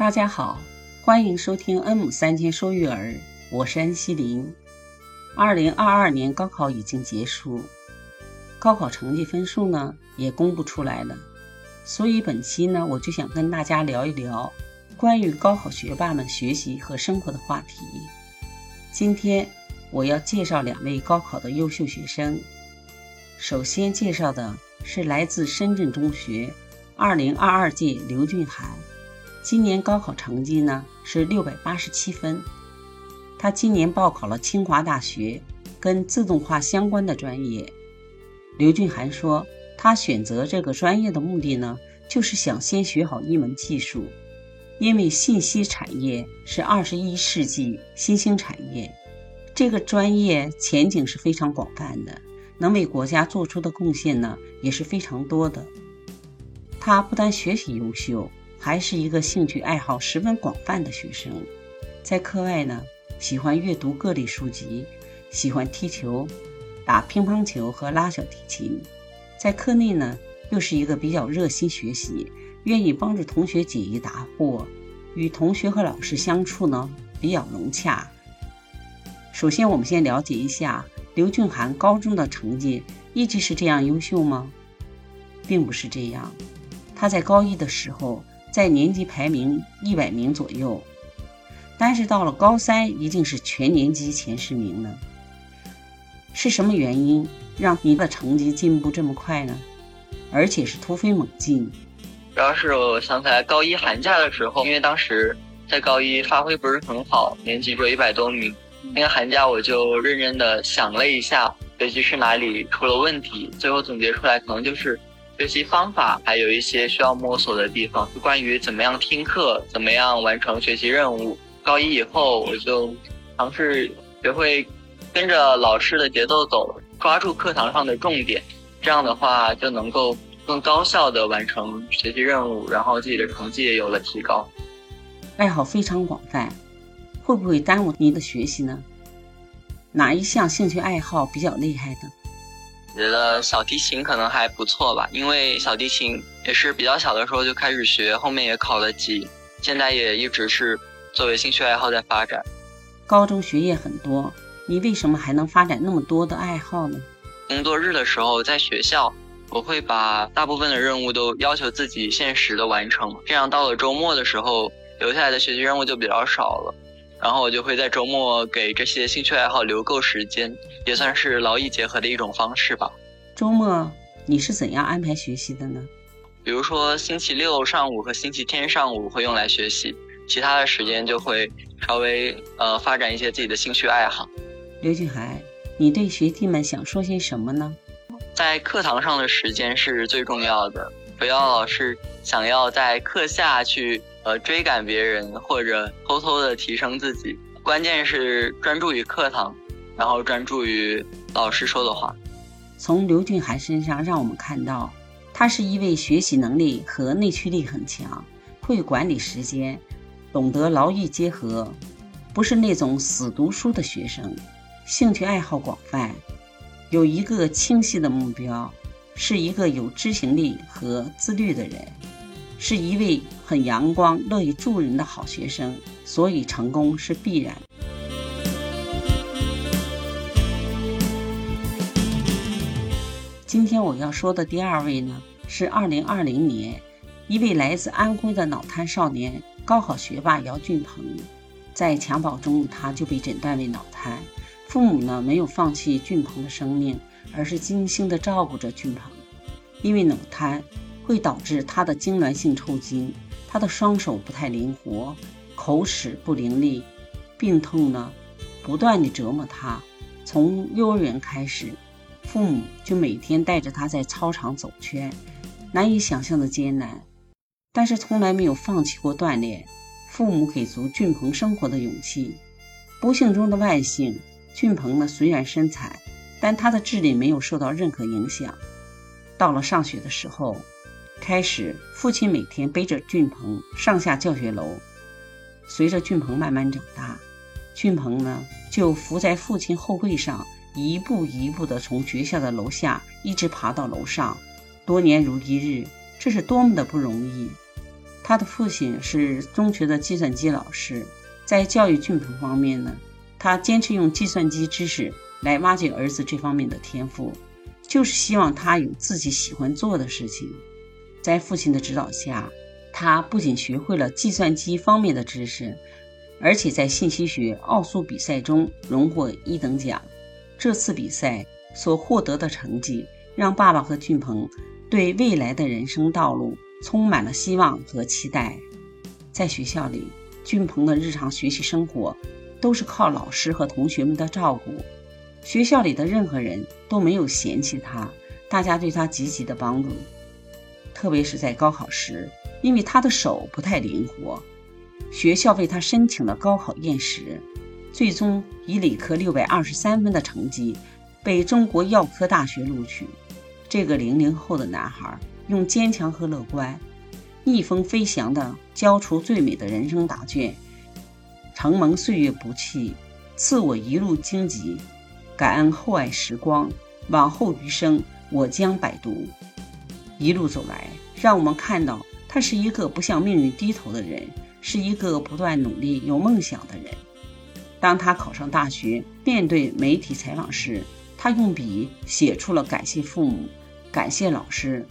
大家好，欢迎收听恩母三千说育儿，我是恩熙林。二零二二年高考已经结束，高考成绩分数呢也公布出来了，所以本期呢我就想跟大家聊一聊关于高考学霸们学习和生活的话题。今天我要介绍两位高考的优秀学生，首先介绍的是来自深圳中学二零二二届刘俊涵。今年高考成绩呢是六百八十七分，他今年报考了清华大学，跟自动化相关的专业。刘俊涵说，他选择这个专业的目的呢，就是想先学好一门技术，因为信息产业是二十一世纪新兴产业，这个专业前景是非常广泛的，能为国家做出的贡献呢也是非常多的。他不但学习优秀。还是一个兴趣爱好十分广泛的学生，在课外呢，喜欢阅读各类书籍，喜欢踢球、打乒乓球和拉小提琴；在课内呢，又是一个比较热心学习，愿意帮助同学解疑答惑，与同学和老师相处呢比较融洽。首先，我们先了解一下刘俊涵高中的成绩一直是这样优秀吗？并不是这样，他在高一的时候。在年级排名一百名左右，但是到了高三一定是全年级前十名了。是什么原因让你的成绩进步这么快呢？而且是突飞猛进。主要是我想起来高一寒假的时候，因为当时在高一发挥不是很好，年级只有一百多名。那个寒假我就认真的想了一下，学习是哪里出了问题，最后总结出来可能就是。学习方法还有一些需要摸索的地方，就关于怎么样听课，怎么样完成学习任务。高一以后，我就尝试学会跟着老师的节奏走，抓住课堂上的重点，这样的话就能够更高效的完成学习任务，然后自己的成绩也有了提高。爱好非常广泛，会不会耽误您的学习呢？哪一项兴趣爱好比较厉害的？觉得小提琴可能还不错吧，因为小提琴也是比较小的时候就开始学，后面也考了级，现在也一直是作为兴趣爱好在发展。高中学业很多，你为什么还能发展那么多的爱好呢？工作日的时候在学校，我会把大部分的任务都要求自己限时的完成，这样到了周末的时候，留下来的学习任务就比较少了。然后我就会在周末给这些兴趣爱好留够时间，也算是劳逸结合的一种方式吧。周末你是怎样安排学习的呢？比如说星期六上午和星期天上午会用来学习，其他的时间就会稍微呃发展一些自己的兴趣爱好。刘俊海，你对学弟们想说些什么呢？在课堂上的时间是最重要的，不要老是想要在课下去。追赶别人或者偷偷的提升自己，关键是专注于课堂，然后专注于老师说的话。从刘俊涵身上，让我们看到，他是一位学习能力和内驱力很强，会管理时间，懂得劳逸结合，不是那种死读书的学生，兴趣爱好广泛，有一个清晰的目标，是一个有执行力和自律的人。是一位很阳光、乐于助人的好学生，所以成功是必然。今天我要说的第二位呢，是2020年一位来自安徽的脑瘫少年，高考学霸姚俊鹏。在襁褓中，他就被诊断为脑瘫。父母呢，没有放弃俊鹏的生命，而是精心的照顾着俊鹏，因为脑瘫。会导致他的痉挛性抽筋，他的双手不太灵活，口齿不伶俐，病痛呢不断地折磨他。从幼儿园开始，父母就每天带着他在操场走圈，难以想象的艰难，但是从来没有放弃过锻炼。父母给足俊鹏生活的勇气。不幸中的万幸，俊鹏呢虽然身残，但他的智力没有受到任何影响。到了上学的时候。开始，父亲每天背着俊鹏上下教学楼。随着俊鹏慢慢长大，俊鹏呢就伏在父亲后背上，一步一步地从学校的楼下一直爬到楼上。多年如一日，这是多么的不容易！他的父亲是中学的计算机老师，在教育俊鹏方面呢，他坚持用计算机知识来挖掘儿子这方面的天赋，就是希望他有自己喜欢做的事情。在父亲的指导下，他不仅学会了计算机方面的知识，而且在信息学奥数比赛中荣获一等奖。这次比赛所获得的成绩，让爸爸和俊鹏对未来的人生道路充满了希望和期待。在学校里，俊鹏的日常学习生活都是靠老师和同学们的照顾，学校里的任何人都没有嫌弃他，大家对他积极的帮助。特别是在高考时，因为他的手不太灵活，学校为他申请了高考验时，最终以理科六百二十三分的成绩被中国药科大学录取。这个零零后的男孩用坚强和乐观，逆风飞翔的交出最美的人生答卷。承蒙岁月不弃，赐我一路荆棘，感恩厚爱时光，往后余生我将百读。一路走来，让我们看到他是一个不向命运低头的人，是一个不断努力、有梦想的人。当他考上大学，面对媒体采访时，他用笔写出了感谢父母、感谢老师，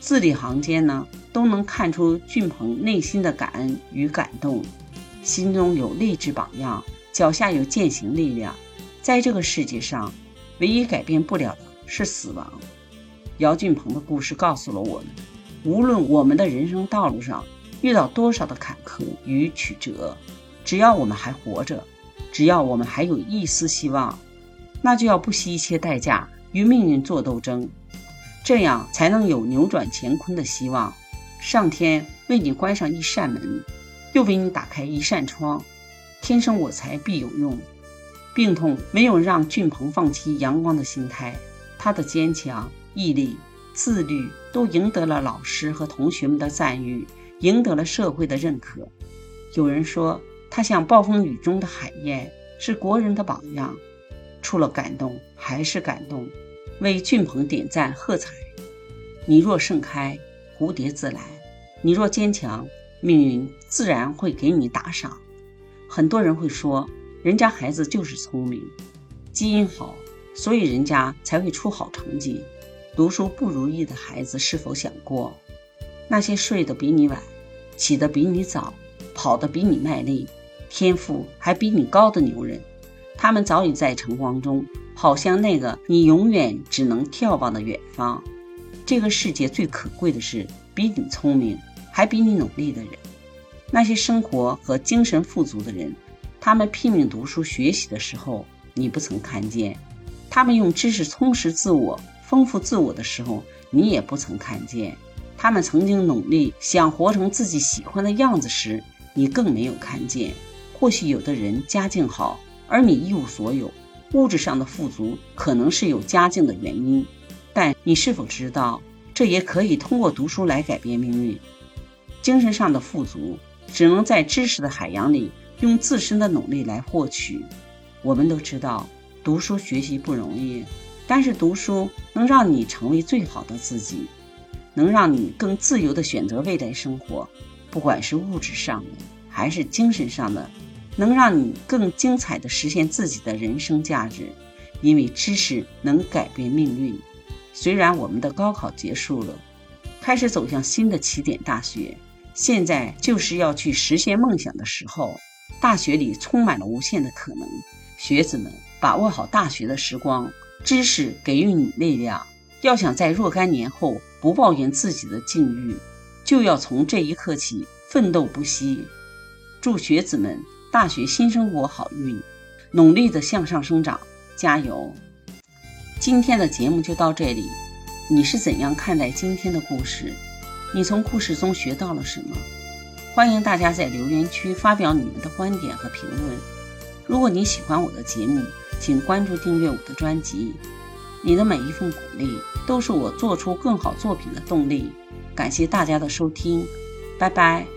字里行间呢都能看出俊鹏内心的感恩与感动，心中有励志榜样，脚下有践行力量。在这个世界上，唯一改变不了的是死亡。姚俊鹏的故事告诉了我们：无论我们的人生道路上遇到多少的坎坷与曲折，只要我们还活着，只要我们还有一丝希望，那就要不惜一切代价与命运做斗争，这样才能有扭转乾坤的希望。上天为你关上一扇门，又为你打开一扇窗。天生我材必有用，病痛没有让俊鹏放弃阳光的心态，他的坚强。毅力、自律都赢得了老师和同学们的赞誉，赢得了社会的认可。有人说他像暴风雨中的海燕，是国人的榜样。除了感动还是感动，为俊鹏点赞喝彩。你若盛开，蝴蝶自来；你若坚强，命运自然会给你打赏。很多人会说，人家孩子就是聪明，基因好，所以人家才会出好成绩。读书不如意的孩子，是否想过，那些睡得比你晚、起得比你早、跑得比你卖力、天赋还比你高的牛人，他们早已在晨光中跑向那个你永远只能眺望的远方。这个世界最可贵的是比你聪明还比你努力的人。那些生活和精神富足的人，他们拼命读书学习的时候，你不曾看见；他们用知识充实自我。丰富自我的时候，你也不曾看见；他们曾经努力想活成自己喜欢的样子时，你更没有看见。或许有的人家境好，而你一无所有，物质上的富足可能是有家境的原因，但你是否知道，这也可以通过读书来改变命运？精神上的富足，只能在知识的海洋里用自身的努力来获取。我们都知道，读书学习不容易。但是读书能让你成为最好的自己，能让你更自由地选择未来生活，不管是物质上的还是精神上的，能让你更精彩的实现自己的人生价值。因为知识能改变命运。虽然我们的高考结束了，开始走向新的起点——大学，现在就是要去实现梦想的时候。大学里充满了无限的可能，学子们把握好大学的时光。知识给予你力量，要想在若干年后不抱怨自己的境遇，就要从这一刻起奋斗不息。祝学子们大学新生活好运，努力的向上生长，加油！今天的节目就到这里，你是怎样看待今天的故事？你从故事中学到了什么？欢迎大家在留言区发表你们的观点和评论。如果你喜欢我的节目，请关注订阅我的专辑，你的每一份鼓励都是我做出更好作品的动力。感谢大家的收听，拜拜。